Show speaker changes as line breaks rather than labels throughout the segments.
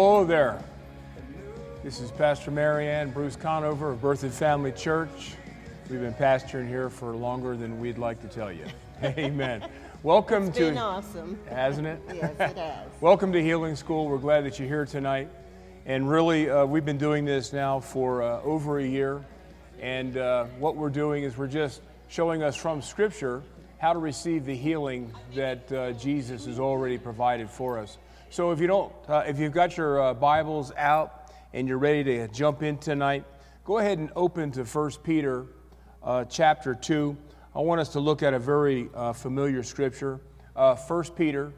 Hello there. This is Pastor Marianne Bruce Conover of Berthoud Family Church. We've been pastoring here for longer than we'd like to tell you. Amen. Welcome
It's
to
been awesome.
hasn't it?
Yes, it has.
Welcome to Healing School. We're glad that you're here tonight. And really, uh, we've been doing this now for uh, over a year. And uh, what we're doing is we're just showing us from Scripture how to receive the healing that uh, Jesus has already provided for us. So if you don't, uh, if you've got your uh, Bibles out and you're ready to jump in tonight, go ahead and open to 1 Peter uh, chapter 2. I want us to look at a very uh, familiar scripture. Uh, 1 Peter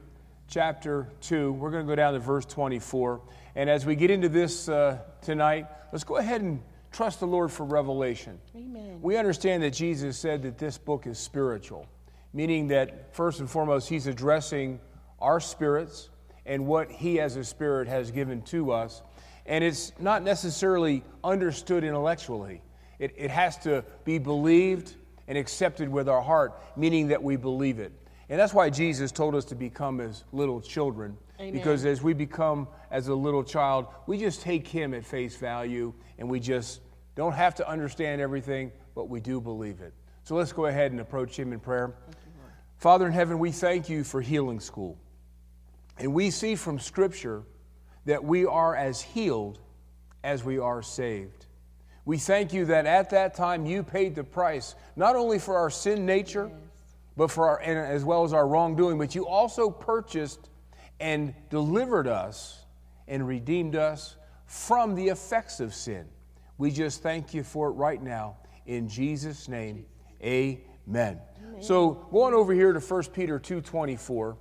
chapter 2. We're going to go down to verse 24. And as we get into this uh, tonight, let's go ahead and trust the Lord for revelation.
Amen.
We understand that Jesus said that this book is spiritual, meaning that first and foremost, He's addressing our spirits and what He as a spirit has given to us. And it's not necessarily understood intellectually, it, it has to be believed and accepted with our heart, meaning that we believe it. And that's why Jesus told us to become as little children.
Amen.
Because as we become as a little child, we just take him at face value and we just don't have to understand everything, but we do believe it. So let's go ahead and approach him in prayer. Father in heaven, we thank you for healing school. And we see from Scripture that we are as healed as we are saved. We thank you that at that time you paid the price, not only for our sin nature, but for our, and as well as our wrongdoing, but you also purchased and delivered us and redeemed us from the effects of sin. We just thank you for it right now. In Jesus' name, amen. So going over here to 1 Peter 2.24,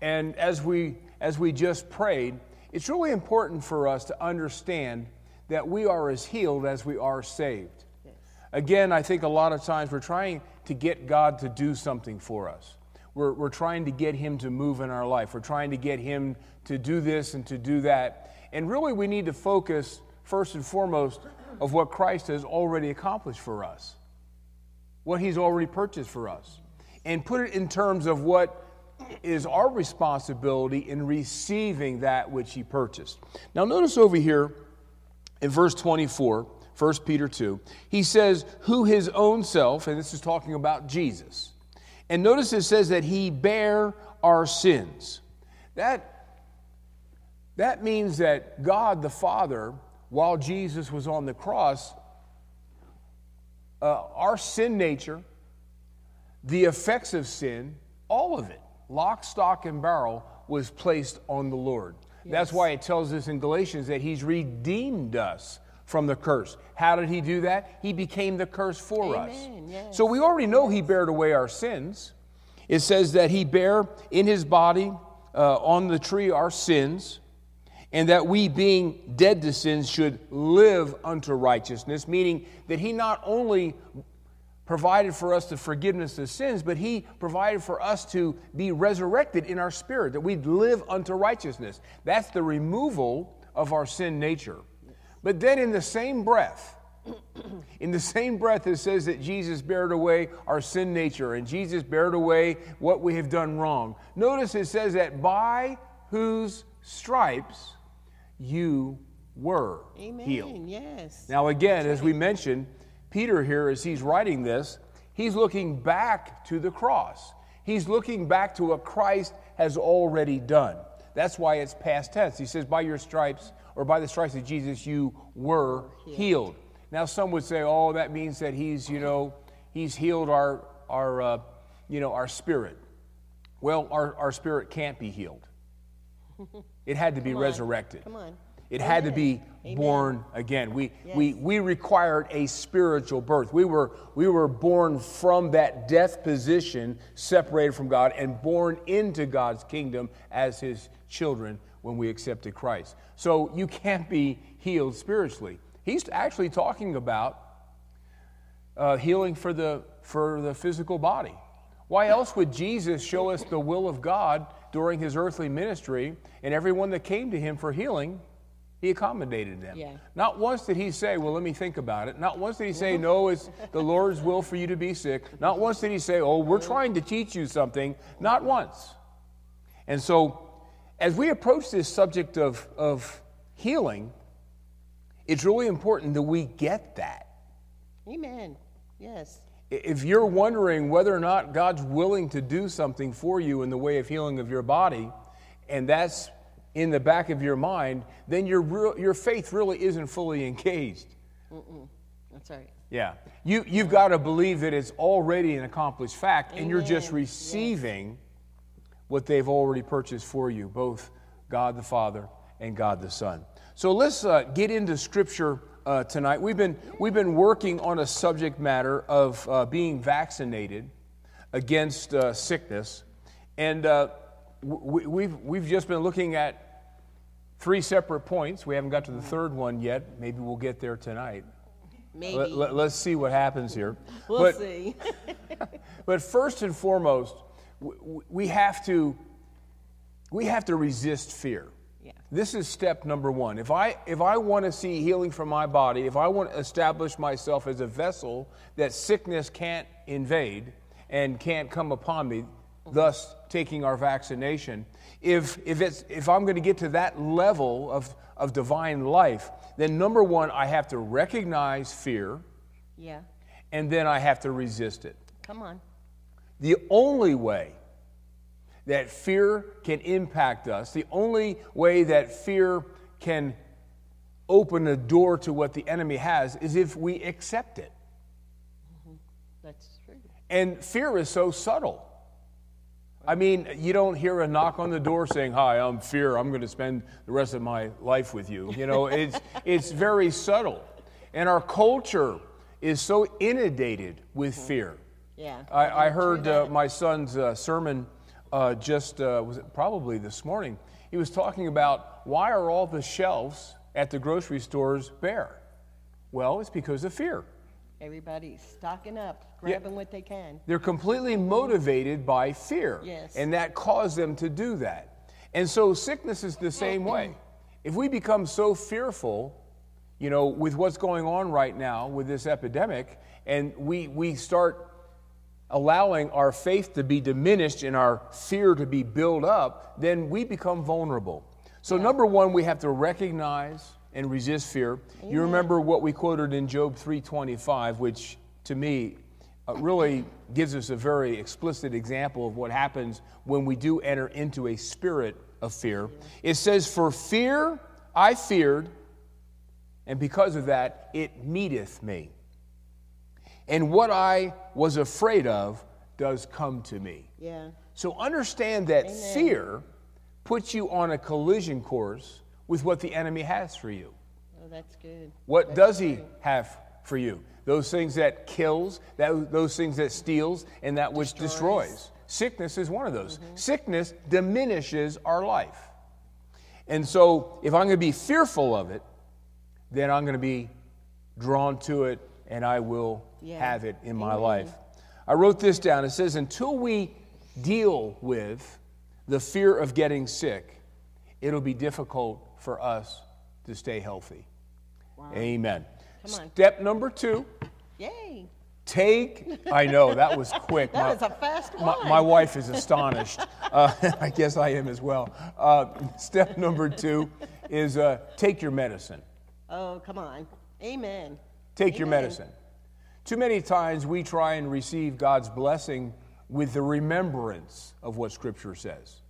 and as we, as we just prayed, it's really important for us to understand that we are as healed as we are saved. Again, I think a lot of times we're trying to get God to do something for us. We're, we're trying to get Him to move in our life. We're trying to get Him to do this and to do that. And really, we need to focus first and foremost of what Christ has already accomplished for us, what He's already purchased for us, and put it in terms of what is our responsibility in receiving that which He purchased. Now, notice over here in verse 24, 1 Peter 2, he says, Who his own self, and this is talking about Jesus. And notice it says that he bare our sins. That, that means that God the Father, while Jesus was on the cross, uh, our sin nature, the effects of sin, all of it, lock, stock, and barrel, was placed on the Lord. That's why it tells us in Galatians that He's redeemed us from the curse. How did He do that? He became the curse for us.
Yes.
So we already know He bared away our sins. It says that He bare in His body uh, on the tree our sins, and that we, being dead to sins, should live unto righteousness, meaning that He not only provided for us the forgiveness of sins, but He provided for us to be resurrected in our spirit, that we'd live unto righteousness. That's the removal of our sin nature. But then, in the same breath, in the same breath, it says that Jesus bared away our sin nature and Jesus bared away what we have done wrong. Notice it says that by whose stripes you were
Amen.
healed.
Yes.
Now, again, as we mentioned, Peter here, as he's writing this, he's looking back to the cross. He's looking back to what Christ has already done. That's why it's past tense. He says, By your stripes, or by the stripes of Jesus, you were healed. Now, some would say, Oh, that means that he's, you know, he's healed our, our uh, you know, our spirit. Well, our, our spirit can't be healed. It had to be
Come
resurrected.
Come on.
It had to be
Amen.
born again. We, we, we required a spiritual birth. We were, we were born from that death position, separated from God, and born into God's kingdom as his children when we accepted Christ. So you can't be healed spiritually. He's actually talking about uh, healing for the, for the physical body. Why else would Jesus show us the will of God during his earthly ministry and everyone that came to him for healing? He accommodated them.
Yeah.
Not once did he say, Well, let me think about it. Not once did he say, No, it's the Lord's will for you to be sick. Not once did he say, Oh, we're trying to teach you something. Not once. And so, as we approach this subject of, of healing, it's really important that we get that.
Amen. Yes.
If you're wondering whether or not God's willing to do something for you in the way of healing of your body, and that's in the back of your mind, then your, real, your faith really isn't fully engaged.
That's right.
Yeah. You, you've got to believe that it's already an accomplished fact, and you're just
Amen.
receiving what they've already purchased for you, both God the Father and God the Son. So let's uh, get into Scripture uh, tonight. We've been, we've been working on a subject matter of uh, being vaccinated against uh, sickness, and uh, we, we've, we've just been looking at three separate points. We haven't got to the mm-hmm. third one yet. Maybe we'll get there tonight.
Maybe.
Let, us see what happens here.
we'll
but,
see.
but first and foremost, we have to we have to resist fear.
Yeah.
This is step number one. If I if I want to see healing for my body, if I want to establish myself as a vessel that sickness can't invade and can't come upon me, thus taking our vaccination, if if it's if I'm going to get to that level of of divine life, then number one, I have to recognize fear,
yeah.
and then I have to resist it.
Come on.
The only way that fear can impact us, the only way that fear can open a door to what the enemy has, is if we accept it. Mm-hmm.
That's true.
And fear is so subtle. I mean, you don't hear a knock on the door saying, Hi, I'm fear. I'm going to spend the rest of my life with you. You know, it's, it's very subtle. And our culture is so inundated with fear.
Yeah.
I, I heard uh, my son's uh, sermon uh, just, uh, was it probably this morning? He was talking about why are all the shelves at the grocery stores bare? Well, it's because of fear.
Everybody's stocking up, grabbing what they can.
They're completely motivated by fear.
Yes.
And that caused them to do that. And so sickness is the same way. If we become so fearful, you know, with what's going on right now with this epidemic, and we, we start allowing our faith to be diminished and our fear to be built up, then we become vulnerable. So, number one, we have to recognize and resist fear. You remember what we quoted in Job 3:25, which to me uh, really gives us a very explicit example of what happens when we do enter into a spirit of fear. It says, "For fear I feared, and because of that it meeteth me." And what I was afraid of does come to me.
Yeah.
So understand that fear puts you on a collision course with what the enemy has for you.
Oh, that's good.
What does he have for you? Those things that kills, that, those things that steals, and that which destroys. Sickness is one of those. Mm-hmm. Sickness diminishes our life. And so if I'm going to be fearful of it, then I'm going to be drawn to it and I will
Yeah.
have it in my life. I wrote this down. It says, until we deal with the fear of getting sick, it'll be difficult for us to stay healthy. Amen.
Come on.
Step number two
Yay.
take, I know, that was quick.
That
My-
was a fast one.
my wife is astonished. Uh, I guess I am as well. Uh, step number two is uh, take your medicine.
Oh, come on. Amen.
Take your medicine. Too many times we try and receive God's blessing with the remembrance of what Scripture says.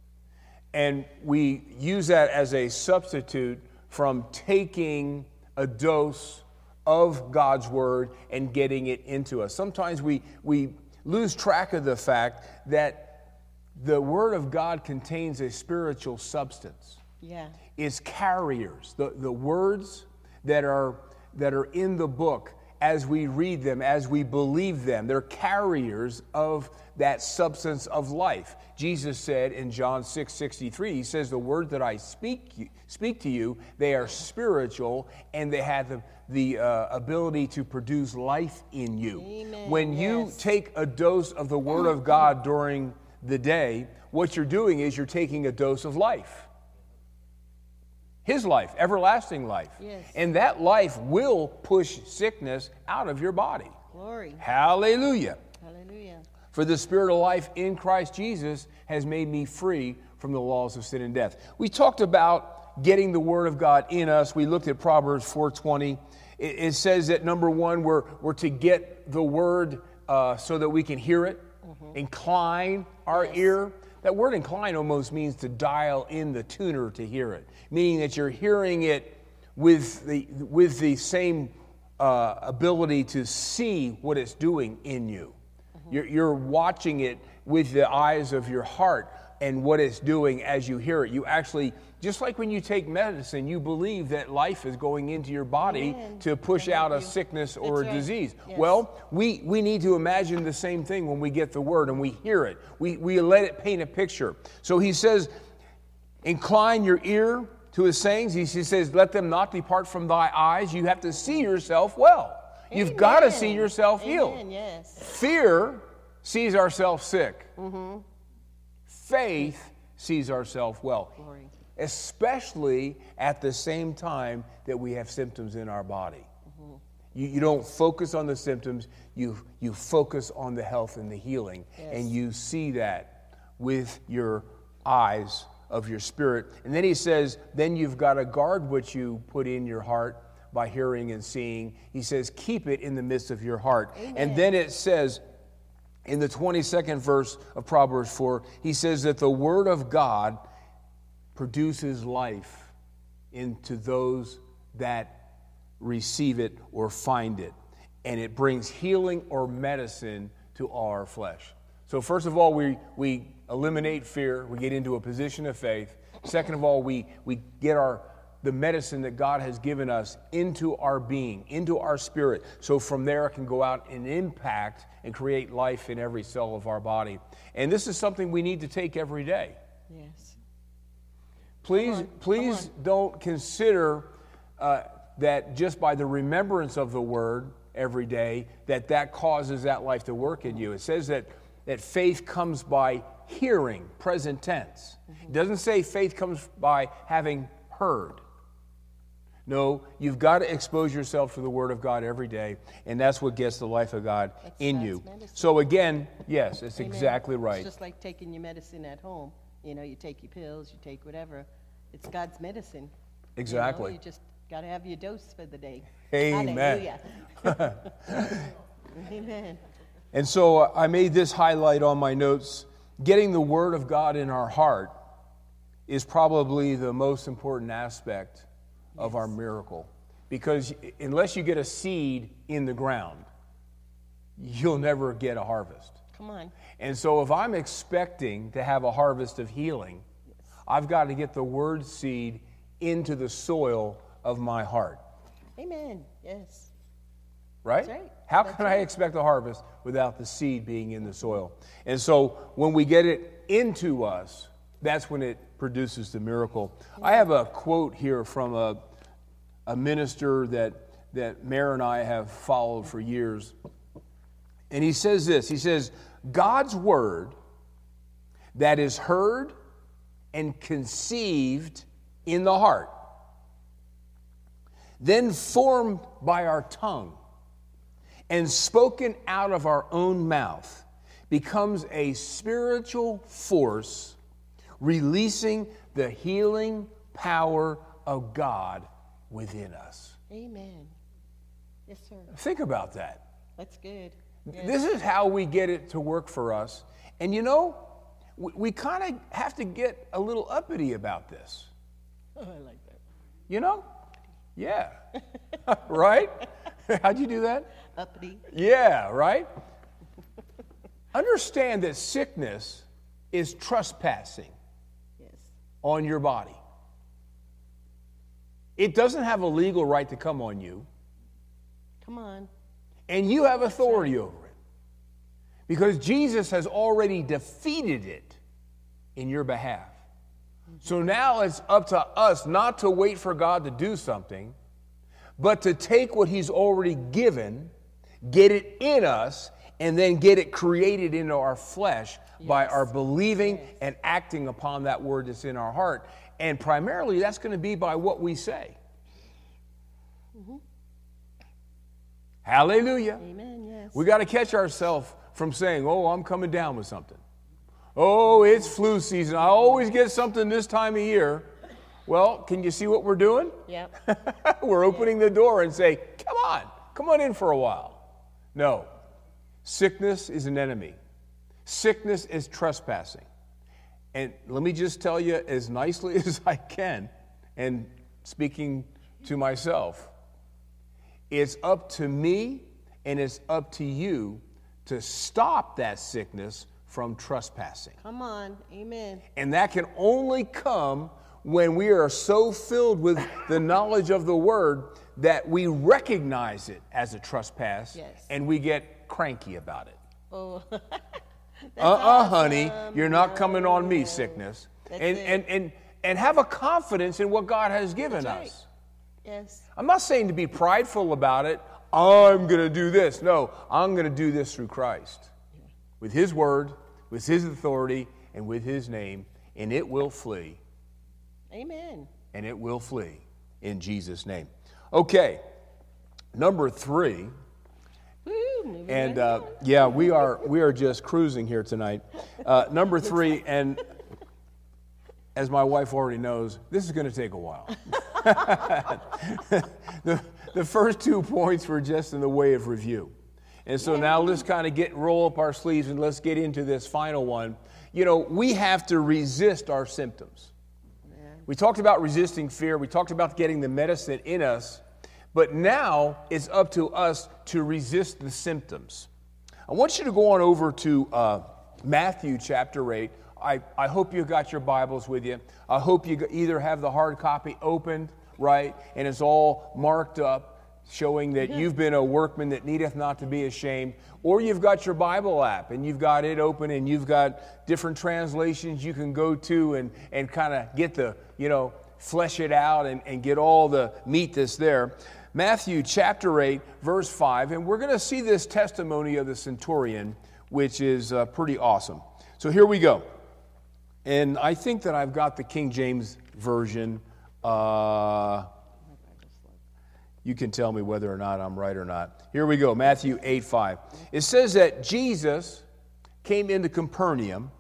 And we use that as a substitute from taking a dose of God's Word and getting it into us. Sometimes we, we lose track of the fact that the Word of God contains a spiritual substance.
Yeah.
is carriers. The, the words that are, that are in the book, as we read them, as we believe them, they're carriers of that substance of life. Jesus said in John 6 63, He says, The word that I speak, speak to you, they are spiritual and they have the, the uh, ability to produce life in you.
Amen,
When you take a dose of the word of God during the day, what you're doing is you're taking a dose of life. His life, everlasting life.
Yes.
And that life will push sickness out of your body.
Glory.
Hallelujah.
Hallelujah.
For the spirit of life in Christ Jesus has made me free from the laws of sin and death. We talked about getting the word of God in us. We looked at Proverbs 4:20. It, it says that number one, we're, we're to get the word uh, so that we can hear it, incline our ear. That word incline almost means to dial in the tuner to hear it, meaning that you're hearing it with the, with the same uh, ability to see what it's doing in you. You're, you're watching it with the eyes of your heart and what it's doing as you hear it. You actually, just like when you take medicine, you believe that life is going into your body
Amen.
to push out a
you.
sickness or a
right.
disease.
Yes.
Well, we, we need to imagine the same thing when we get the word and we hear it. We, we let it paint a picture. So he says, incline your ear to his sayings. He says, let them not depart from thy eyes. You have to see yourself well. You've got to see yourself healed.
Amen, yes.
Fear sees ourselves sick.
Mm-hmm.
Faith sees ourselves well,
Glory.
especially at the same time that we have symptoms in our body.
Mm-hmm.
You, you don't focus on the symptoms, you, you focus on the health and the healing, and you see that with your eyes of your spirit. And then he says, then you've got to guard what you put in your heart by hearing and seeing. He says, keep it in the midst of your heart. And then it says, in the 22nd verse of Proverbs 4, he says that the word of God produces life into those that receive it or find it. And it brings healing or medicine to our flesh. So, first of all, we, we eliminate fear, we get into a position of faith. Second of all, we, we get our the medicine that God has given us into our being, into our spirit. So from there, it can go out and impact and create life in every cell of our body. And this is something we need to take every day.
Yes.
Please,
on,
please don't consider uh, that just by the remembrance of the word every day that that causes that life to work in you. It says that that faith comes by hearing, present tense. It doesn't say faith comes by having heard. No, you've got to expose yourself to the Word of God every day, and that's what gets the life of God
That's
in you.
medicine.
So, again, yes, it's
Amen.
exactly right.
It's just like taking your medicine at home. You know, you take your pills, you take whatever. It's God's medicine. You know,
Exactly.
You, just got to have your dose for the day.
Amen.
Hallelujah. Amen.
And so uh, I made this highlight on my notes. Getting the Word of God in our heart is probably the most important aspect of our miracle. Because unless you get a seed in the ground, you'll never get a harvest.
Come on.
And so if I'm expecting to have a harvest of healing, I've got to get the Word seed into the soil of my heart.
Amen. Yes.
right?
That's right.
How
That's
can I expect a harvest without the seed being in the soil? And so when we get it into us, that's when it produces the miracle. I have a quote here from a, a minister that, that Mare and I have followed for years. And he says this He says, God's word that is heard and conceived in the heart, then formed by our tongue and spoken out of our own mouth becomes a spiritual force releasing the healing power of God within us.
Amen. Yes, sir.
Think about that.
That's good. Yes.
This is how we get it to work for us. And you know, we, we kind of have to get a little uppity about this.
Oh, I like that.
You know? Yeah. right? How'd you do that?
Uppity.
Yeah, right? Understand that sickness is trespassing. On your body. It doesn't have a legal right to come on you,
Come on.
and you have authority over it. Because Jesus has already defeated it in your behalf. So now it's up to us not to wait for God to do something, but to take what He's already given, get it in us, and then get it created into our flesh by our believing and acting upon that word that's in our heart. And primarily, that's going to be by what we say. Mm-hmm. Hallelujah.
Amen. Yes.
We got to catch ourselves from saying, oh, I'm coming down with something. Oh, it's flu season. I always get something this time of year. Well, can you see what we're doing?
Yep.
we're opening the door and say, come on, come on in for a while. No. Sickness is an enemy. Sickness is trespassing. And let me just tell you as nicely as I can, and speaking to myself, it's up to me and it's up to you to stop that sickness from trespassing.
Come on. Amen.
And that can only come when we are so filled with the knowledge of the word that we recognize it as a trespass
Yes.
and we get cranky about it.
Oh.
Uh uh honey, you're not coming on me, sickness.
That's
And,
it.
and, and, and have a confidence in what God has given
right.
us.
yes.
I'm not saying to be prideful about it. I'm going to do this. No, I'm going to do this through Christ. With His word, with His authority, and with His name, and it will flee.
Amen.
And it will flee in Jesus' name. Okay, number three. And uh, yeah, we are we are just cruising here tonight. Uh, number three, and as my wife already knows, this is going to take a while. the, the first two points were just in the way of review, and so now let's kind of get roll up our sleeves and let's get into this final one. You know, we have to resist our symptoms. We talked about resisting fear. We talked about getting the medicine in us. But now it's up to us to resist the symptoms. I want you to go on over to uh, Matthew chapter 8. I, I hope you got your Bibles with you. I hope you either have the hard copy opened, right, and it's all marked up, showing that you've been a workman that needeth not to be ashamed, or you've got your Bible app and you've got it open and you've got different translations you can go to and, and kind of get the, you know, flesh it out and, and get all the meat that's there. Matthew chapter 8, verse 5, and we're going to see this testimony of the centurion, which is uh, pretty awesome. So here we go. And I think that I've got the King James Version. Uh, you can tell me whether or not I'm right or not. Here we go Matthew 8 5. It says that Jesus came into Capernaum,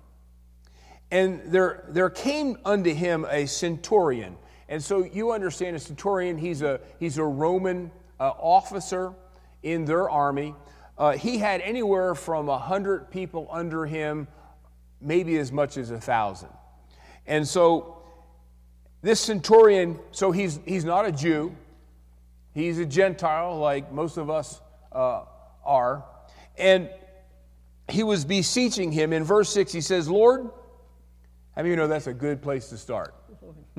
and there, there came unto him a centurion. And so you understand a centurion, he's a, he's a Roman uh, officer in their army. Uh, he had anywhere from a hundred people under him, maybe as much as a thousand. And so this centurion, so he's, he's not a Jew, he's a Gentile like most of us uh, are. And he was beseeching him. In verse 6, he says, Lord, many of you know that's a good place to start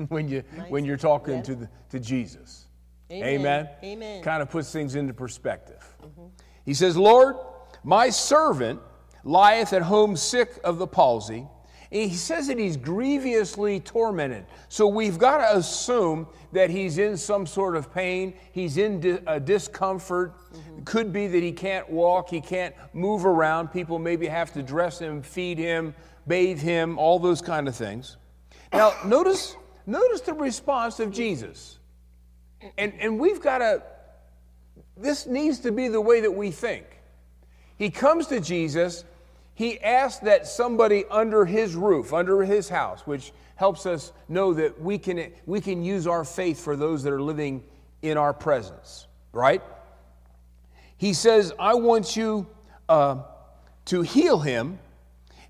when, you, when you're talking
Yes.
to, the, to Jesus?
Amen.
Amen.
Amen.
Kind of puts things into perspective. He says, Lord, my servant lieth at home sick of the palsy. And he says that he's grievously tormented. So we've got to assume that he's in some sort of pain. He's in di- uh, discomfort. Could be that he can't walk, he can't move around. People maybe have to dress him, feed him, bathe him, all those kind of things. Now, notice, notice the response of Jesus. And, and we've got to, this needs to be the way that we think. He comes to Jesus, he asks that somebody under his roof, under his house, which helps us know that we can, we can use our faith for those that are living in our presence, right? He says, I want you uh, to heal him.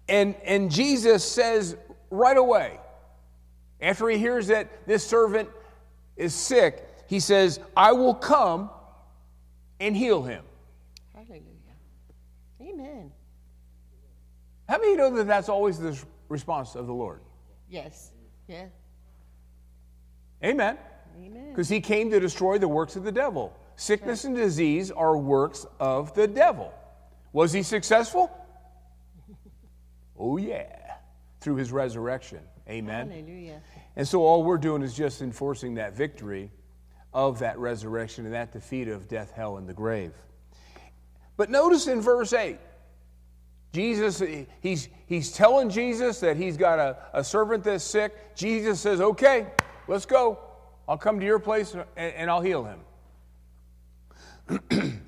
And, and Jesus says right away, after he hears that this servant is sick, he says, I will come and heal him.
Hallelujah. Amen.
How many of you know that that's always the response of the Lord?
Yes. Yeah.
Amen.
Amen.
Because he came to destroy the works of the devil. Sickness and disease are works of the devil. Was he successful? Oh, yeah, through his resurrection. Amen.
Hallelujah.
And so all we're doing is just enforcing that victory of that resurrection and that defeat of death, hell, and the grave. But notice in verse 8, Jesus, he's, he's telling Jesus that he's got a, a servant that's sick. Jesus says, Okay, let's go. I'll come to your place and, and I'll heal him.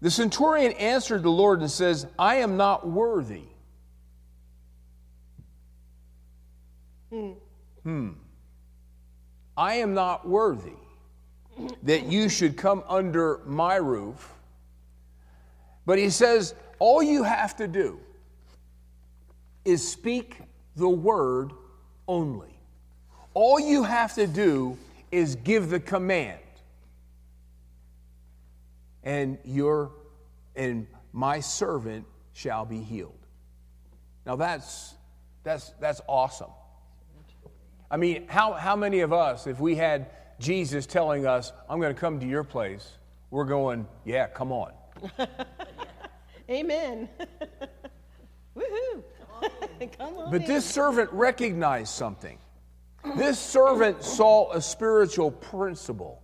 the centurion answered the Lord and says, I am not worthy. Hmm. Hmm. I am not worthy that you should come under my roof. But he says, all you have to do is speak the word only. All you have to do is give the command. And your and my servant shall be healed. Now that's that's that's awesome. I mean, how, how many of us, if we had Jesus telling us, I'm going to come to your place, we're going, yeah, come on.
Amen. Woohoo. Come on.
But
in.
this servant recognized something. This servant saw a spiritual principle.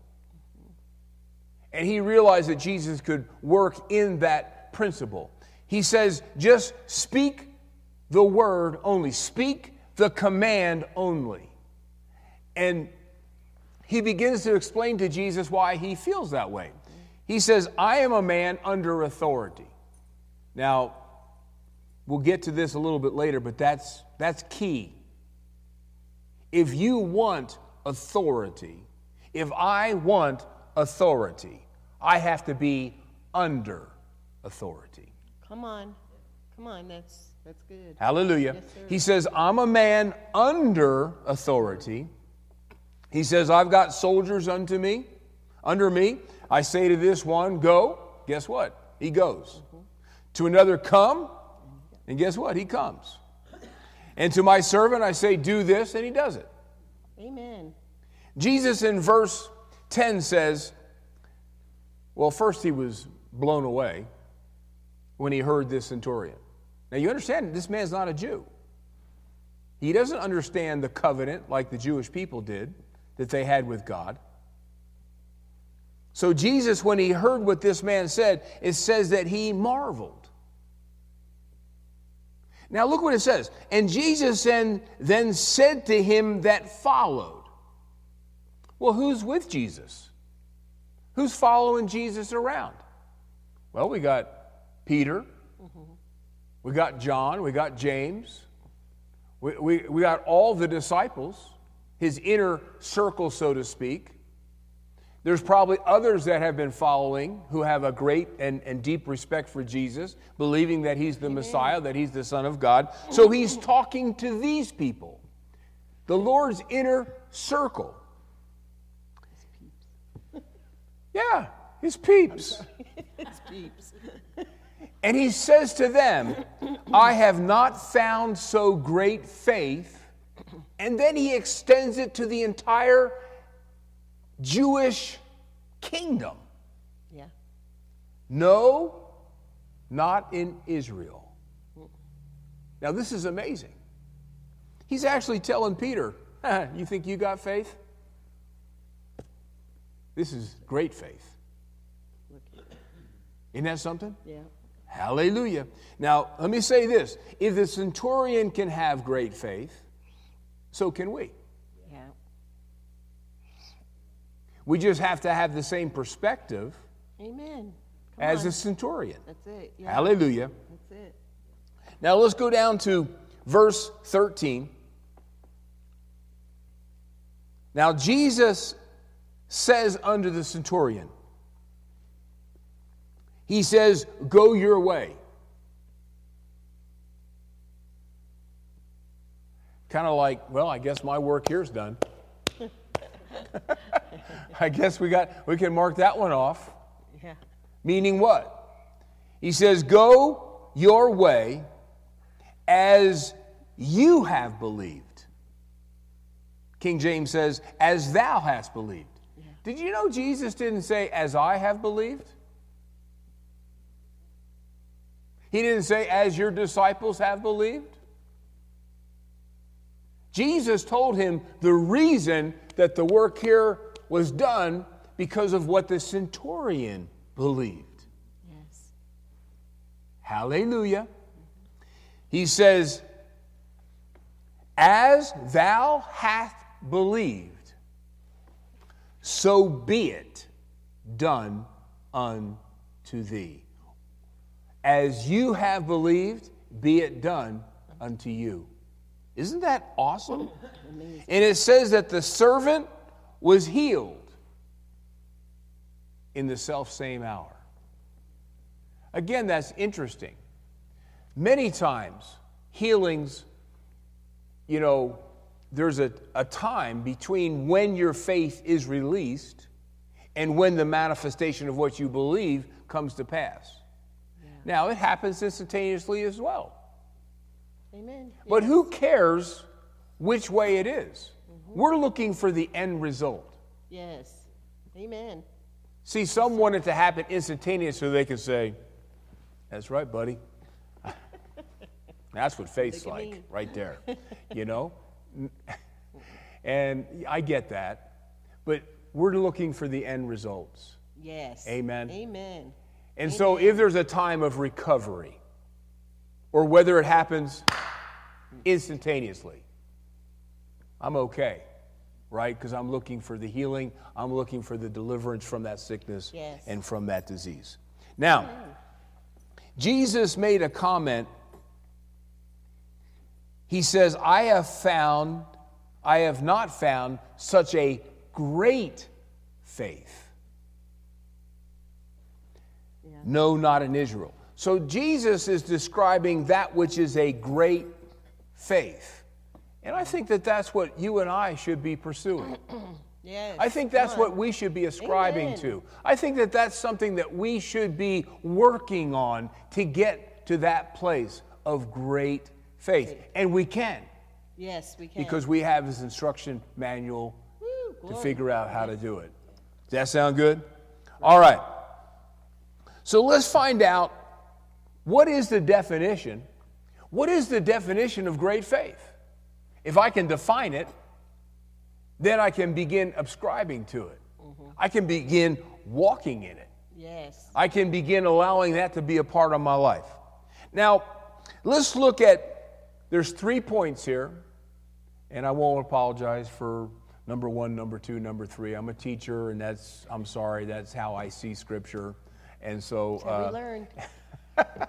And he realized that Jesus could work in that principle. He says, just speak the word only, speak the command only. And he begins to explain to Jesus why he feels that way. He says, I am a man under authority. Now, we'll get to this a little bit later, but that's, that's key. If you want authority, if I want authority, I have to be under authority.
Come on. Come on. That's, that's good.
Hallelujah.
Yes,
he says, I'm a man under authority. He says, I've got soldiers unto me, under me. I say to this one, go. Guess what? He goes. To another, come. And guess what? He comes. And to my servant, I say, do this, and he does it.
Amen.
Jesus in verse 10 says, well, first he was blown away when he heard this centurion. Now you understand, this man's not a Jew. He doesn't understand the covenant like the Jewish people did that they had with God. So Jesus, when he heard what this man said, it says that he marveled. Now look what it says. And Jesus then, then said to him that followed. Well, who's with Jesus? Who's following Jesus around? Well, we got Peter, we got John, we got James, we, we, we got all the disciples, his inner circle, so to speak. There's probably others that have been following who have a great and, and deep respect for Jesus, believing that he's the Messiah, that he's the Son of God. So he's talking to these people, the Lord's inner circle. Yeah, his peeps.
It's peeps.
And he says to them, I have not found so great faith. And then he extends it to the entire Jewish kingdom.
Yeah.
No, not in Israel. Now, this is amazing. He's actually telling Peter, You think you got faith? This is great faith.
Look at it.
Isn't that something?
Yeah.
Hallelujah. Now, let me say this if the centurion can have great faith, so can we.
Yeah.
We just have to have the same perspective
Amen. Come
as
on.
the centurion.
That's it. Yeah.
Hallelujah.
That's it.
Now let's go down to verse 13. Now Jesus says unto the centurion, He says, Go your way. Kind of like, well, I guess my work here's done. I guess we got we can mark that one off.
Yeah.
Meaning what? He says, Go your way as you have believed. King James says, as thou hast believed. Did you know Jesus didn't say, as I have believed? He didn't say, as your disciples have believed. Jesus told him the reason that the work here was done because of what the centurion believed.
Yes.
Hallelujah. He says, As thou hast believed, so be it done unto thee. As you have believed, be it done unto you. Isn't that awesome? Oh, and it says that the servant was healed in the self same hour. Again, that's interesting. Many times, healings, you know, there's a, a time between when your faith is released and when the manifestation of what you believe comes to pass. Yeah. Now, it happens instantaneously as well.
Amen.
But yes. who cares which way it is? Mm-hmm. We're looking for the end result.
Yes. Amen.
See, some want it to happen instantaneously so they can say, That's right, buddy. That's what faith's like, right there. You know? and I get that. But we're looking for the end results.
Yes.
Amen.
Amen.
And Amen. so if there's a time of recovery, or whether it happens instantaneously. I'm okay, right? Because I'm looking for the healing, I'm looking for the deliverance from that sickness
yes.
and from that disease. Now, Jesus made a comment. He says, I have found, I have not found such a great faith. Yeah. No, not in Israel. So Jesus is describing that which is a great faith. And I think that that's what you and I should be pursuing.
Yes,
I think that's what we should be ascribing Amen. to. I think that that's something that we should be working on to get to that place of great faith. And we can.
Yes, we can.
Because we have his instruction manual Woo, to figure out how to do it. Does that sound good? All right. So let's find out what is the definition what is the definition of great faith? If I can define it, then I can begin ascribing to it. Mm-hmm. I can begin walking in it.
Yes.
I can begin allowing that to be a part of my life. Now, let's look at there's three points here, and I won't apologize for number one, number two, number three. I'm a teacher, and that's I'm sorry, that's how I see scripture. And so
uh, we learned.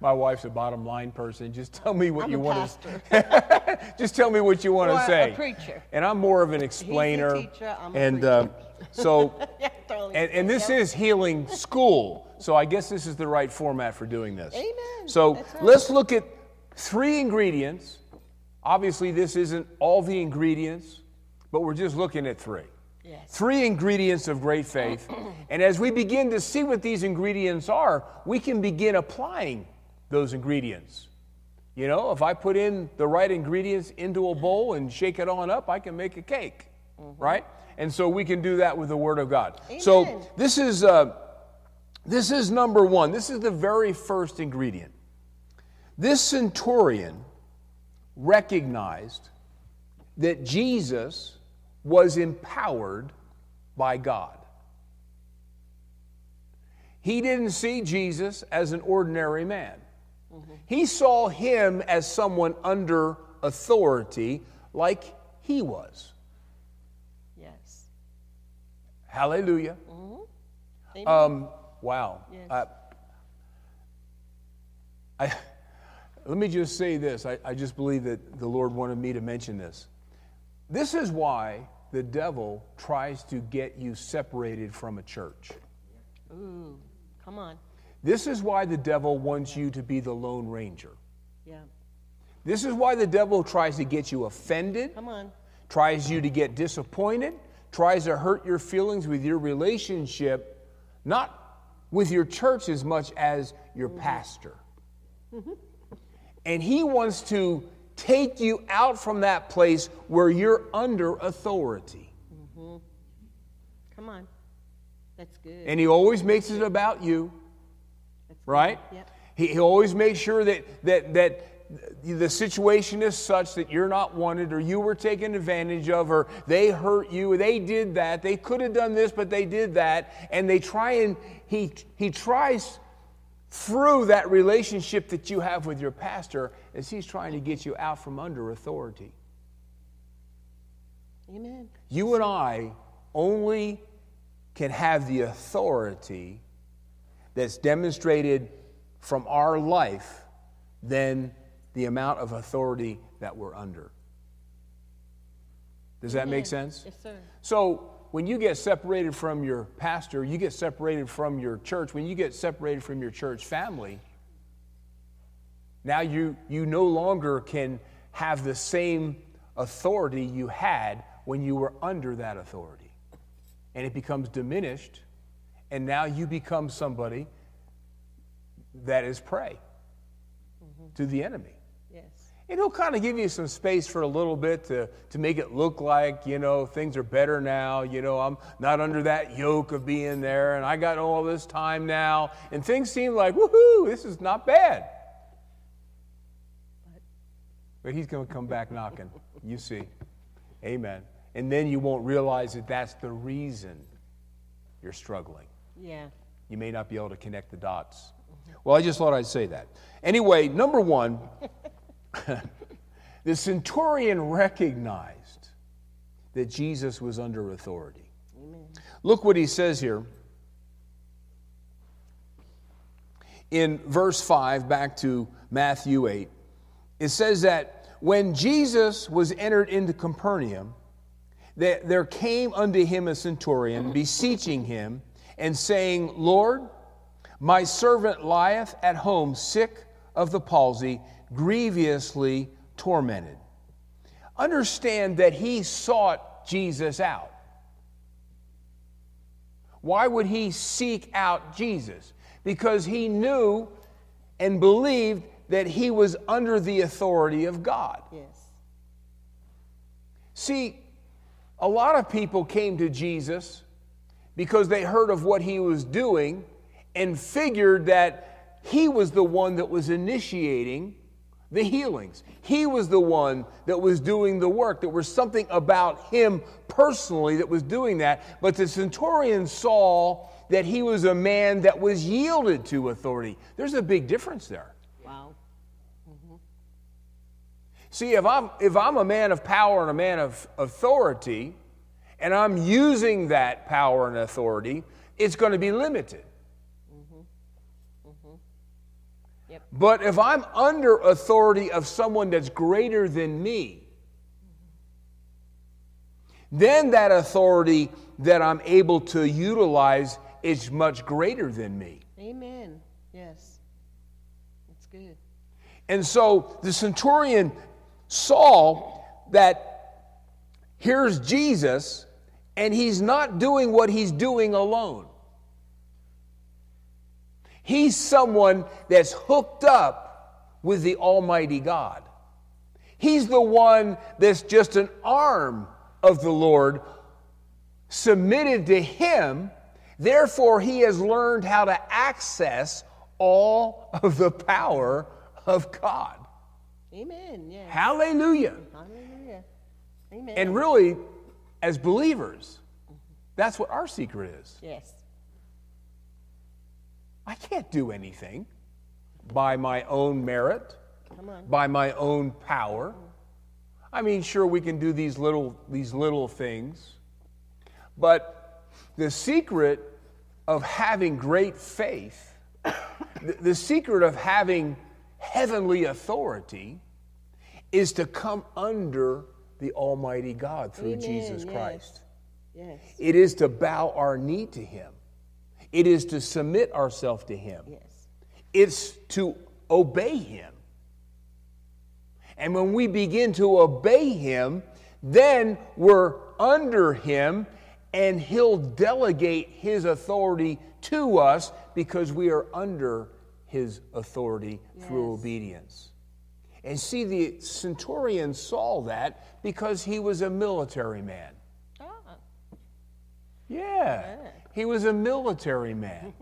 My wife's a bottom line person. Just tell me what
I'm
you want
to.
just tell me what you want to say.
A preacher.
And I'm more of an explainer.
He's a teacher. I'm a
and
uh,
so, and, and this is healing school. So I guess this is the right format for doing this.
Amen.
So right. let's look at three ingredients. Obviously, this isn't all the ingredients, but we're just looking at three.
Yes.
Three ingredients of great faith. and as we begin to see what these ingredients are, we can begin applying those ingredients. You know, if I put in the right ingredients into a bowl and shake it on up, I can make a cake, mm-hmm. right? And so we can do that with the Word of God.
Amen.
So this is uh, this is number one. This is the very first ingredient. This centurion recognized that Jesus was empowered by God. He didn't see Jesus as an ordinary man. Mm-hmm. He saw him as someone under authority like he was.
Yes.
Hallelujah.
Mm-hmm.
Um, wow.
Yes.
Uh, I, let me just say this. I, I just believe that the Lord wanted me to mention this. This is why the devil tries to get you separated from a church.
Ooh, come on.
This is why the devil wants you to be the Lone Ranger.
Yeah.
This is why the devil tries to get you offended.
Come on.
Tries you to get disappointed, tries to hurt your feelings with your relationship, not with your church as much as your mm-hmm. pastor. Mm-hmm. And he wants to take you out from that place where you're under authority. Mm-hmm.
Come on. That's good.
And he always makes it about you, right?
Yep.
He, he always makes sure that, that, that the situation is such that you're not wanted or you were taken advantage of or they hurt you, they did that, they could have done this, but they did that. And they try and, he, he tries through that relationship that you have with your pastor as he's trying to get you out from under authority.
Amen.
You and I only can have the authority that's demonstrated from our life than the amount of authority that we're under. Does that make sense?
Yes, sir.
So, when you get separated from your pastor, you get separated from your church, when you get separated from your church family, now you, you no longer can have the same authority you had when you were under that authority. And it becomes diminished, and now you become somebody that is prey mm-hmm. to the enemy. And he'll kind of give you some space for a little bit to, to make it look like, you know, things are better now. You know, I'm not under that yoke of being there, and I got all this time now. And things seem like, woohoo, this is not bad. But he's going to come back knocking. You see. Amen. And then you won't realize that that's the reason you're struggling.
Yeah.
You may not be able to connect the dots. Well, I just thought I'd say that. Anyway, number one, the centurion recognized that Jesus was under authority.
Amen.
Look what he says here in verse 5, back to Matthew 8. It says that when Jesus was entered into Capernaum, that there came unto him a centurion, beseeching him, and saying, Lord, my servant lieth at home sick of the palsy, grievously tormented. Understand that he sought Jesus out. Why would he seek out Jesus? Because he knew and believed that he was under the authority of God.
Yes.
See, a lot of people came to Jesus because they heard of what he was doing and figured that he was the one that was initiating the healings. He was the one that was doing the work. There was something about him personally that was doing that. But the centurion saw that he was a man that was yielded to authority. There's a big difference there.
Wow. Mm-hmm.
See, if I'm, if I'm a man of power and a man of authority, and I'm using that power and authority, it's going to be limited.
Yep.
But if I'm under authority of someone that's greater than me, then that authority that I'm able to utilize is much greater than me.
Amen. Yes. That's good.
And so the centurion saw that here's Jesus, and he's not doing what he's doing alone. He's someone that's hooked up with the Almighty God. He's the one that's just an arm of the Lord, submitted to Him. Therefore, he has learned how to access all of the power of God.
Amen. Yes.
Hallelujah.
Hallelujah. Amen.
And really, as believers, that's what our secret is.
yes.
I can't do anything by my own merit,
Come on.
by my own power. I mean, sure, we can do these little, these little things, but the secret of having great faith, the, the secret of having heavenly authority, is to come under the Almighty God through
Amen,
Jesus
yes.
Christ.
Yes.
It is to bow our knee to Him. It is to submit ourselves to Him.
Yes.
It's to obey Him. And when we begin to obey Him, then we're under Him and He'll delegate His authority to us because we are under His authority through obedience. And see, the centurion saw that because he was a military man.
Ah,
Yeah, he was a military man.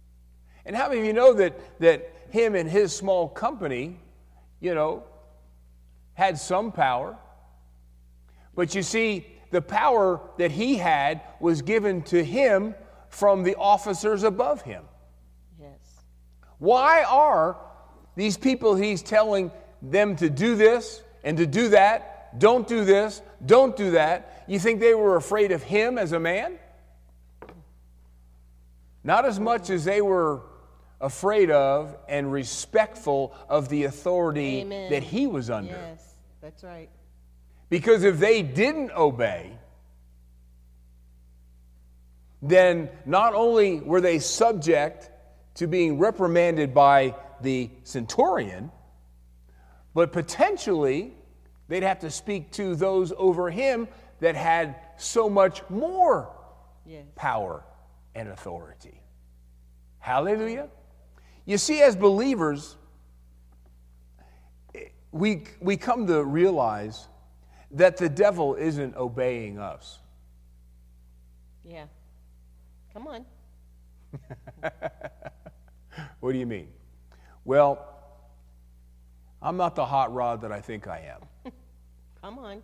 and how many of you know that, that him and his small company, you know, had some power? But you see, the power that he had was given to him from the officers above him.
yes.
Why are these people he's telling them to do this and to do that? Don't do this, don't do that. You think they were afraid of him as a man? Not as much as they were afraid of and respectful of the authority
Amen.
that he was under.
Yes, that's right.
Because if they didn't obey, then not only were they subject to being reprimanded by the centurion, but potentially they'd have to speak to those over him that had so much more
Yes.
power and authority. Hallelujah. You see, as believers, we, we come to realize that the devil isn't obeying us.
Yeah. Come on.
What do you mean? Well, I'm not the hot rod that I think I am.
Come on.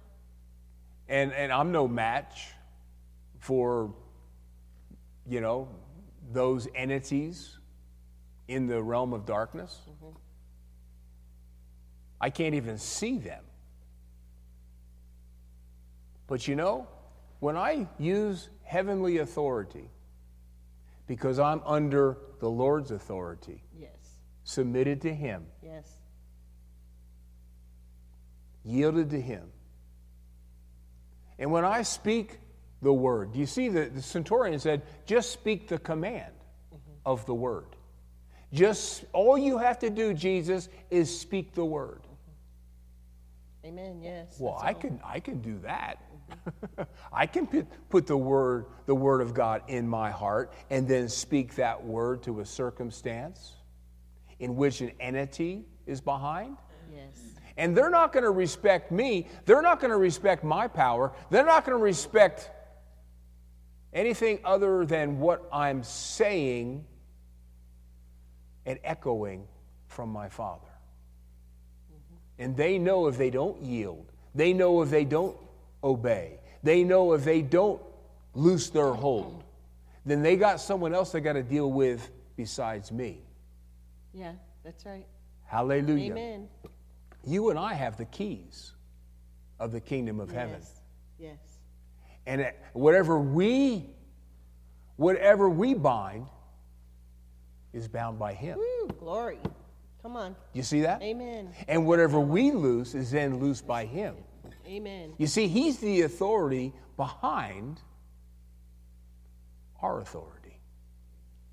And, and I'm no match for, you know, those entities in the realm of darkness. Mm-hmm. I can't even see them. But you know, when I use heavenly authority, because I'm under the Lord's authority,
Yes.
submitted to Him,
Yes.
yielded to Him. And when I speak the word, do you see that the centurion said, just speak the command of the word. Just all you have to do, Jesus, is speak the word.
Amen. Yes.
Well, I
all.
can I can do that. I can put, put the word the word of God in my heart and then speak that word to a circumstance in which an entity is behind.
Yes.
And they're not going to respect me. They're not going to respect my power. They're not going to respect anything other than what I'm saying and echoing from my Father. Mm-hmm. And they know if they don't yield, they know if they don't obey, they know if they don't loose their hold, then they got someone else they got to deal with besides me.
Yeah. That's right.
Hallelujah.
Amen.
You and I have the keys of the kingdom of heaven.
Yes.
And whatever we whatever we bind is bound by him.
Woo, glory. Come on.
You see that?
Amen.
And whatever we loose is then loosed by him.
Amen.
You see, he's the authority behind our authority.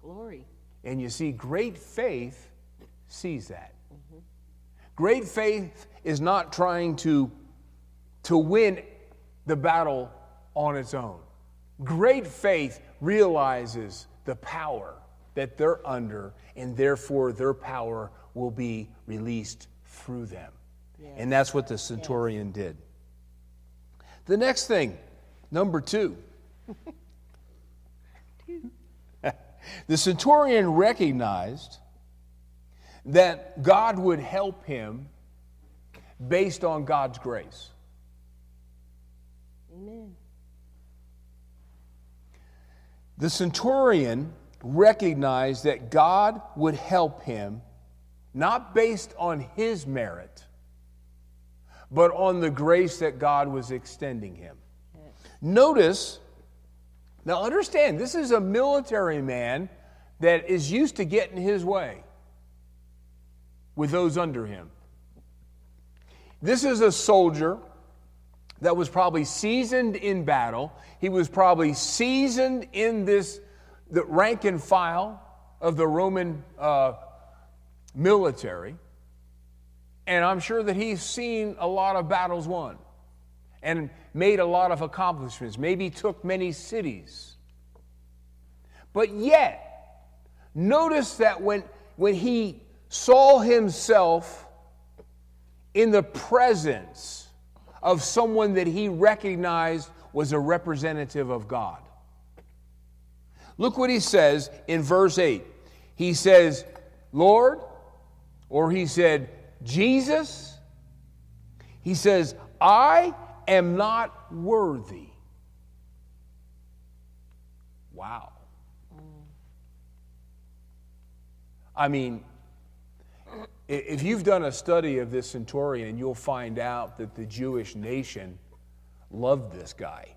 Glory.
And you see, great faith sees that. Great faith is not trying to, to win the battle on its own. Great faith realizes the power that they're under, and therefore their power will be released through them. And that's what the centurion did. The next thing, number two. the centurion recognized that God would help him based on God's grace.
Amen.
The centurion recognized that God would help him not based on his merit, but on the grace that God was extending him. Notice, now understand, this is a military man that is used to getting his way with those under him. This is a soldier that was probably seasoned in battle. He was probably seasoned in this, the rank and file of the Roman uh, military. And I'm sure that he's seen a lot of battles won and made a lot of accomplishments, maybe took many cities. But yet, notice that when, when he saw himself in the presence of someone that he recognized was a representative of God. Look what he says in verse 8. He says, Lord, or he said, Jesus. He says, I am not worthy. Wow. I mean, if you've done a study of this centurion, you'll find out that the Jewish nation loved this guy.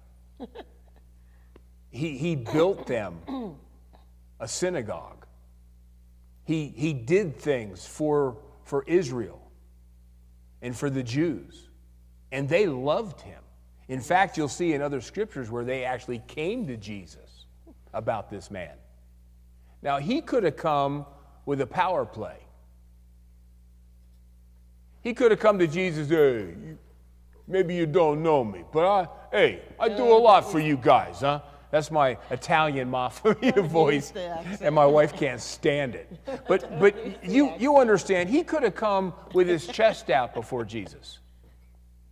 he, he built them a synagogue. He, he did things for, for Israel and for the Jews, and they loved him. In fact, you'll see in other scriptures where they actually came to Jesus about this man. Now, he could have come with a power play. He could have come to Jesus, hey, maybe you don't know me, but I, hey, I do a lot for you guys, huh? That's my Italian mafia voice, and my wife can't stand it. But, but you, you understand, he could have come with his chest out before Jesus.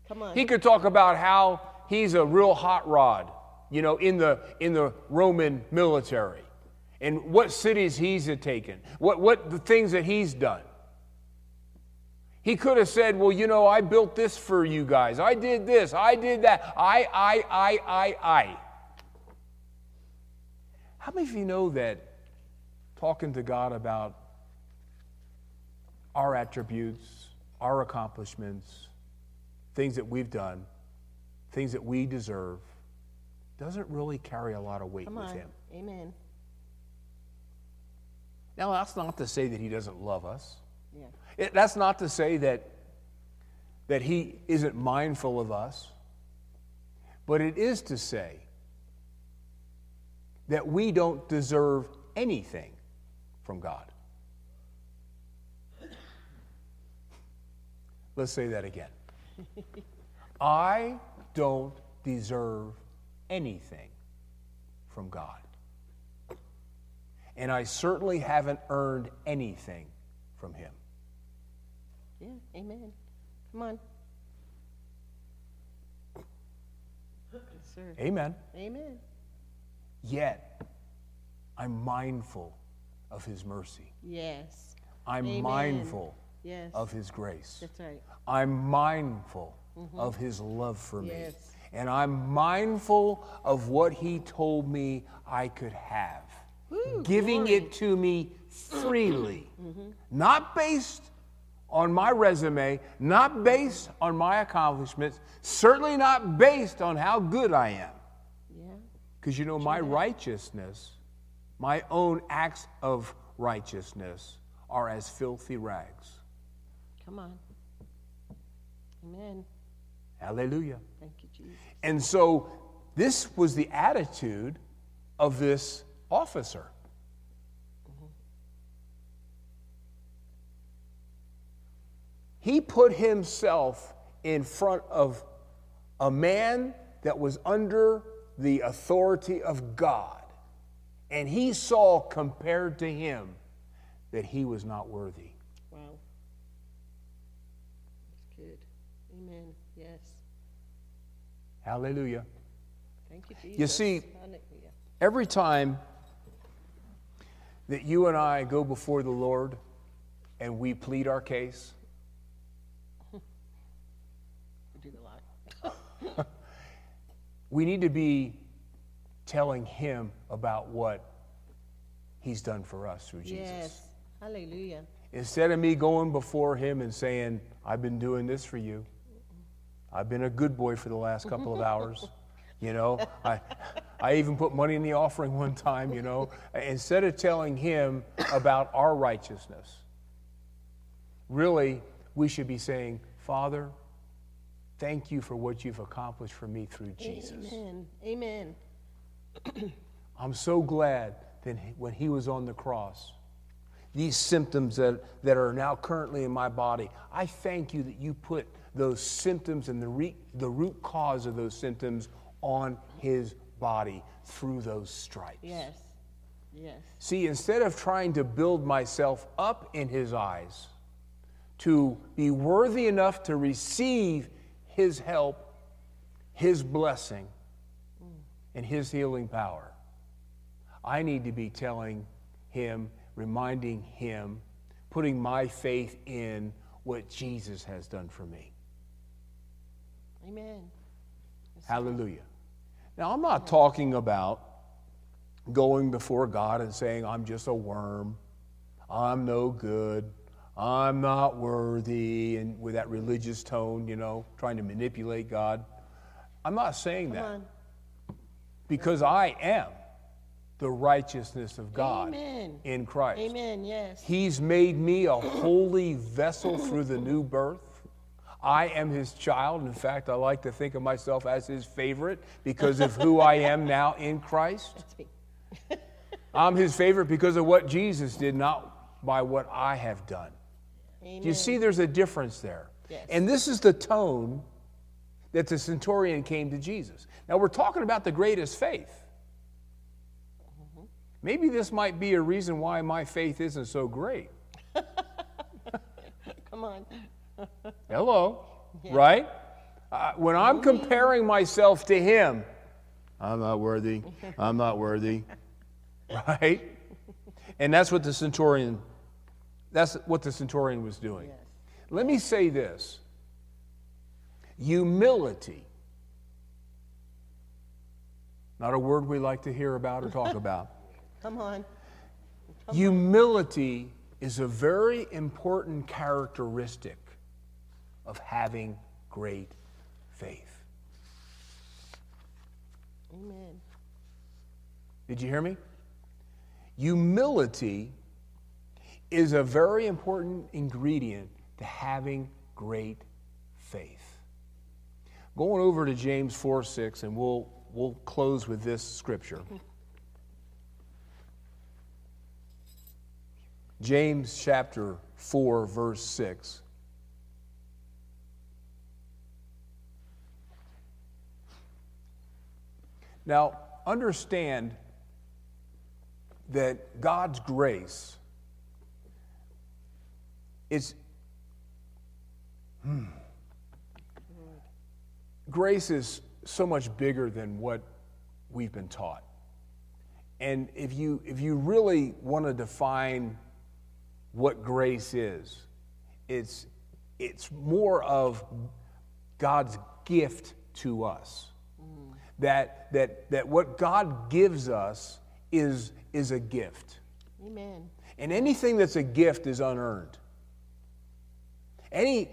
Come on.
He could talk about how he's a real hot rod, you know, in the, in the Roman military, and what cities he's taken, what, what the things that he's done. He could have said, Well, you know, I built this for you guys. I did this. I did that. I, I, I, I, I. How many of you know that talking to God about our attributes, our accomplishments, things that we've done, things that we deserve, doesn't really carry a lot of weight
Come
with
on.
Him?
Amen.
Now, that's not to say that He doesn't love us.
Yeah.
It, that's not to say that, that he isn't mindful of us, but it is to say that we don't deserve anything from God. Let's say that again. I don't deserve anything from God. And I certainly haven't earned anything from Him.
Yeah. Amen. Come on. Yes, sir.
Amen.
Amen.
Yet, I'm mindful of His mercy.
Yes.
I'm
Amen.
mindful
Yes.
of His grace.
That's right.
I'm mindful mm-hmm. of His love for me. And I'm mindful of what He told me I could have,
Woo,
giving
glory.
it to me freely, mm-hmm. not based on my resume, not based on my accomplishments, certainly not based on how good I am.
Yeah.
Because you know, my righteousness, my own acts of righteousness, are as filthy rags.
Come on. Amen.
Hallelujah.
Thank you, Jesus.
And so, this was the attitude of this officer. He put himself in front of a man that was under the authority of God. And he saw, compared to him, that he was not worthy.
Wow. That's good. Amen. Yes.
Hallelujah.
Thank you, Jesus.
You see-
Hallelujah.
Every time that you and I go before the Lord and we plead our case,
We do a lot.
we need to be telling Him about what He's done for us through Jesus.
Yes. Hallelujah.
Instead of me going before Him and saying, I've been doing this for you, I've been a good boy for the last couple of hours. You know, I, I even put money in the offering one time, you know. Instead of telling him about our righteousness, really, we should be saying, Father, thank you for what you've accomplished for me through Jesus.
Amen. Amen.
I'm so glad that when he was on the cross, these symptoms that, that are now currently in my body, I thank you that you put those symptoms and the, re, the root cause of those symptoms on his body through those stripes.
Yes. Yes.
See, instead of trying to build myself up in his eyes to be worthy enough to receive His help, His blessing, and His healing power. I need to be telling Him, reminding Him, putting my faith in what Jesus has done for me.
Amen.
Hallelujah. Now, I'm not talking about going before God and saying, I'm just a worm, I'm no good, I'm not worthy, and with that religious tone, you know, trying to manipulate God. I'm not saying
Come
that
on.
because I am the righteousness of God
Amen.
in Christ.
Amen. Yes.
He's made me a holy vessel through the new birth. I am his child. In fact, I like to think of myself as his favorite because of who I am now in Christ.
That's me.
I'm his favorite because of what Jesus did, not by what I have done.
Amen.
Do you see there's a difference there?
Yes.
And this is the tone that the centurion came to Jesus. Now, we're talking about the greatest faith. Maybe this might be a reason why my faith isn't so great.
Come on.
Hello, right? Uh, when I'm comparing myself to him, I'm not worthy. I'm not worthy. Right? And that's what the centurion that's what the centurion was doing.
Yes.
Let me say this. Humility. Not a word we like to hear about or talk about.
Come on.
Humility is a very important characteristic of having great faith.
Amen.
Did you hear me? Humility is a very important ingredient to having great faith. Going over to James 4 6, and we'll, we'll close with this scripture. James chapter 4, verse 6. Now, understand that God's grace is. Hmm. Grace is so much bigger than what we've been taught. And if you, if you really want to define what grace is, it's, it's more of God's gift to us. That, that, that what God gives us is, is a gift.
Amen.
And anything that's a gift is unearned. Any,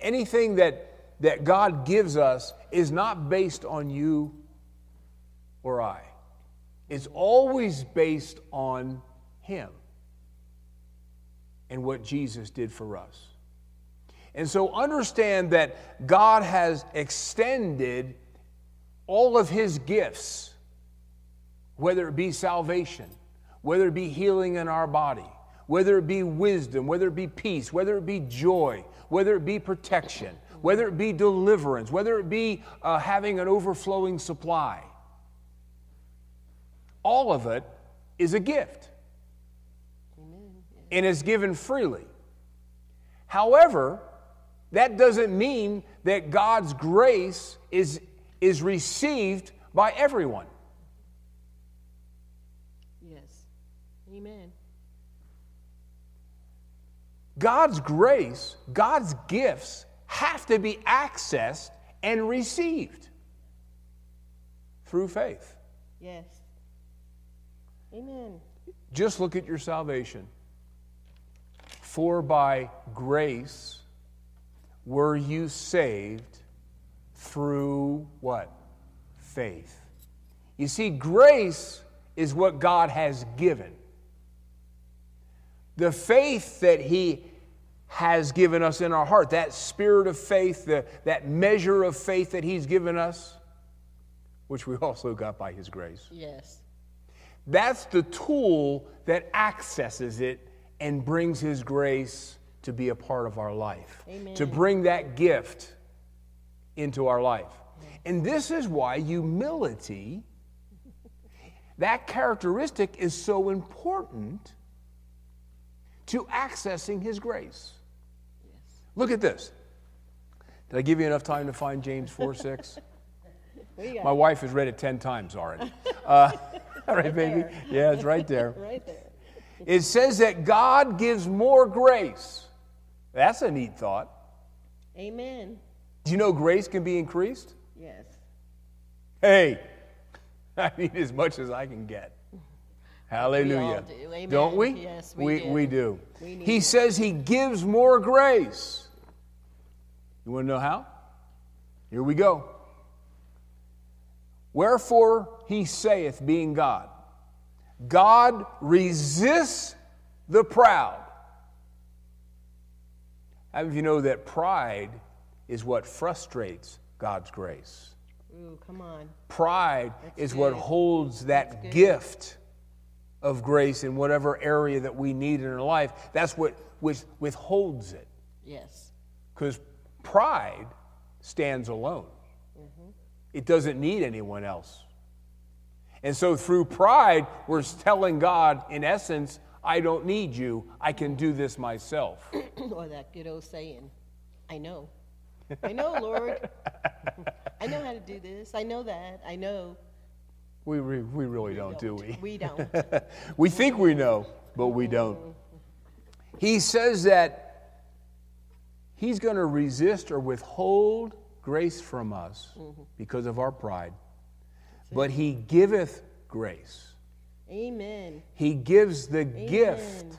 anything that, that God gives us is not based on you or I. It's always based on Him and what Jesus did for us. And so understand that God has extended all of His gifts whether it be salvation, whether it be healing in our body, whether it be wisdom, whether it be peace, whether it be joy, whether it be protection, whether it be deliverance, whether it be uh, having an overflowing supply. All of it is a gift Amen. and is given freely. However, that doesn't mean that God's grace is, is received by everyone.
Yes. Amen.
God's grace, God's gifts have to be accessed and received through faith.
Yes. Amen.
Just look at your salvation. For by grace were you saved through what? Faith. You see, grace is what God has given. The faith that He has given us in our heart, that spirit of faith, the, that measure of faith that He's given us, which we also got by His grace.
Yes.
That's the tool that accesses it and brings His grace to be a part of our life,
Amen.
to bring that gift into our life. And this is why humility, that characteristic, is so important to accessing His grace.
Yes.
Look at this. Did I give you enough time to find James 4 6?
We got
My wife has read it 10 times already. Uh, all right, baby? Yeah, it's right there.
right there.
It says that God gives more grace. That's a neat thought.
Amen.
Do you know grace can be increased?
Yes.
Hey, I need as much as I can get. Hallelujah.
do. Amen.
Don't we?
Yes, we
we,
do.
we do.
We
he
it.
says he gives more grace. You want to know how? Here we go. Wherefore he saith, being God, God resists the proud. How many of you know that pride is what frustrates God's grace?
Ooh, come on.
Pride is what holds that
good.
gift of grace in whatever area that we need in our life. That's what which withholds it.
Yes.
Because pride stands alone, mm-hmm. it doesn't need anyone else. And so through pride, we're telling God, in essence, I don't need you. I can do this myself.
or that good old saying, I know. I know, Lord. I know how to do this. I know that. I know.
We, re- we really don't, do we?
We don't.
we think we know, but we don't. He says that he's going to resist or withhold grace from us mm-hmm. because of our pride, but he giveth grace.
Amen.
He gives the gift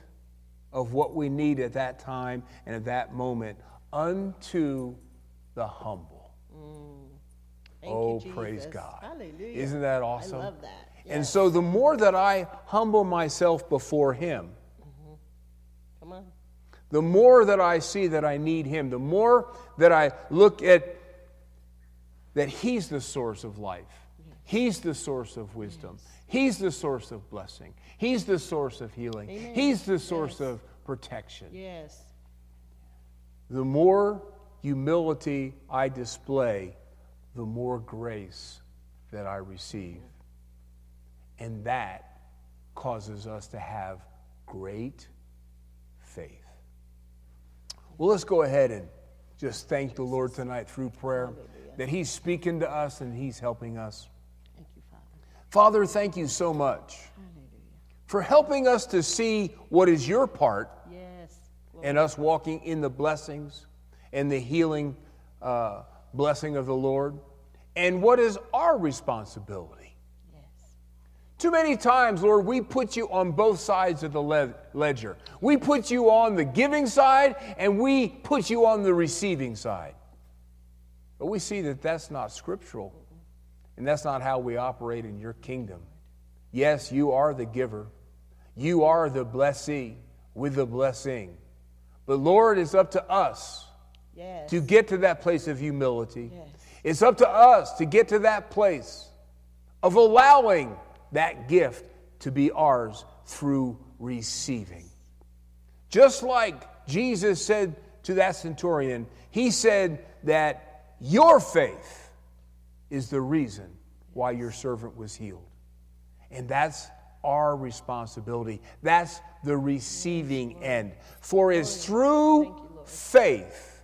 of what we need at that time and at that moment unto the humble.
Thank
oh,
you,
praise God.
Hallelujah.
Isn't that awesome?
I love that.
And so the more that I humble myself before him, mm-hmm.
Come on.
the more that I see that I need Him, the more that I look at that He's the source of life, He's the source of wisdom, He's the source of blessing, He's the source of healing,
Amen.
He's the source
Yes.
of protection.
Yes.
The more humility I display, the more grace that I receive. And that causes us to have great faith. Well, let's go ahead and just thank the Lord tonight through prayer that He's speaking to us and He's helping us.
Thank you, Father.
Father, thank you so much for helping us to see what is your part
Yes.
and us walking in the blessings and the healing uh, blessing of the Lord, and what is our responsibility.
Yes.
Too many times, Lord, we put you on both sides of the le- ledger. We put you on the giving side, and we put you on the receiving side. But we see that that's not scriptural, and that's not how we operate in your kingdom. Yes, you are the giver, you are the blessee with the blessing. But Lord, it's up to us
Yes.
to get to that place of humility.
Yes.
It's up to us to get to that place of allowing that gift to be ours through receiving. Just like Jesus said to that centurion, he said that your faith is the reason why your servant was healed. And that's our responsibility. That's the receiving end. For it's through
Thank you, Lord.
faith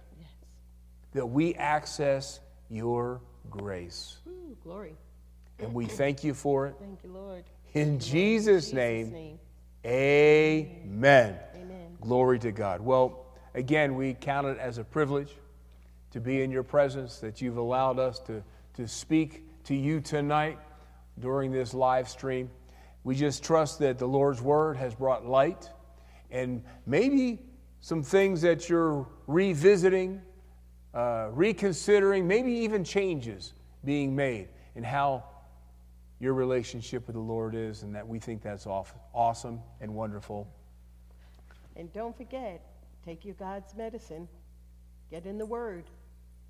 that we access your grace.
Ooh, glory.
And we thank you for it.
Thank you, Lord.
In Jesus' name,
name.
amen.
Amen.
Glory to God. Well, again, we count it as a privilege to be in your presence, that you've allowed us to, to speak to you tonight during this live stream. We just trust that the Lord's word has brought light and maybe some things that you're revisiting, uh, reconsidering, maybe even changes being made in how your relationship with the Lord is, and that we think that's awesome and wonderful.
And don't forget, take your God's medicine. Get in the Word.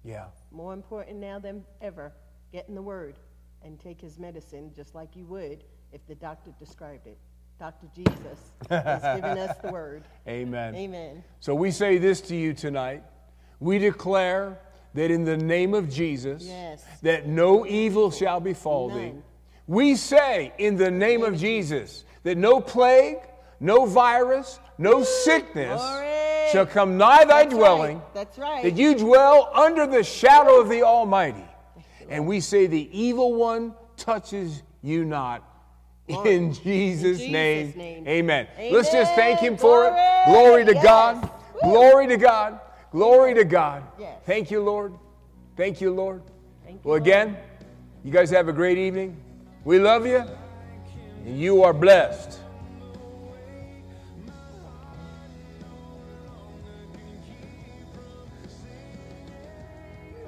Yeah.
More important now than ever, get in the Word and take his medicine just like you would if the doctor described it. Dr. Jesus has given us the Word.
Amen.
Amen.
So we say this to you tonight. We declare that in the name of Jesus,
Yes.
that no evil shall befall thee. We say in the name of Jesus that no plague, no virus, no sickness
Glory.
shall come nigh thy
That's
dwelling.
Right. That's right.
That you dwell under the shadow of the Almighty. And we say, The evil one touches you not. In Jesus',
Jesus'
name,
name.
Amen. Let's just thank Him
Amen.
for it.
Glory.
Glory to
Yes.
God.
Woo.
Glory to God. Glory to God.
Yes.
Thank you, Lord. Thank you, Lord.
Thank you,
Well,
Lord.
again, you guys have a great evening. We love you. And you are blessed.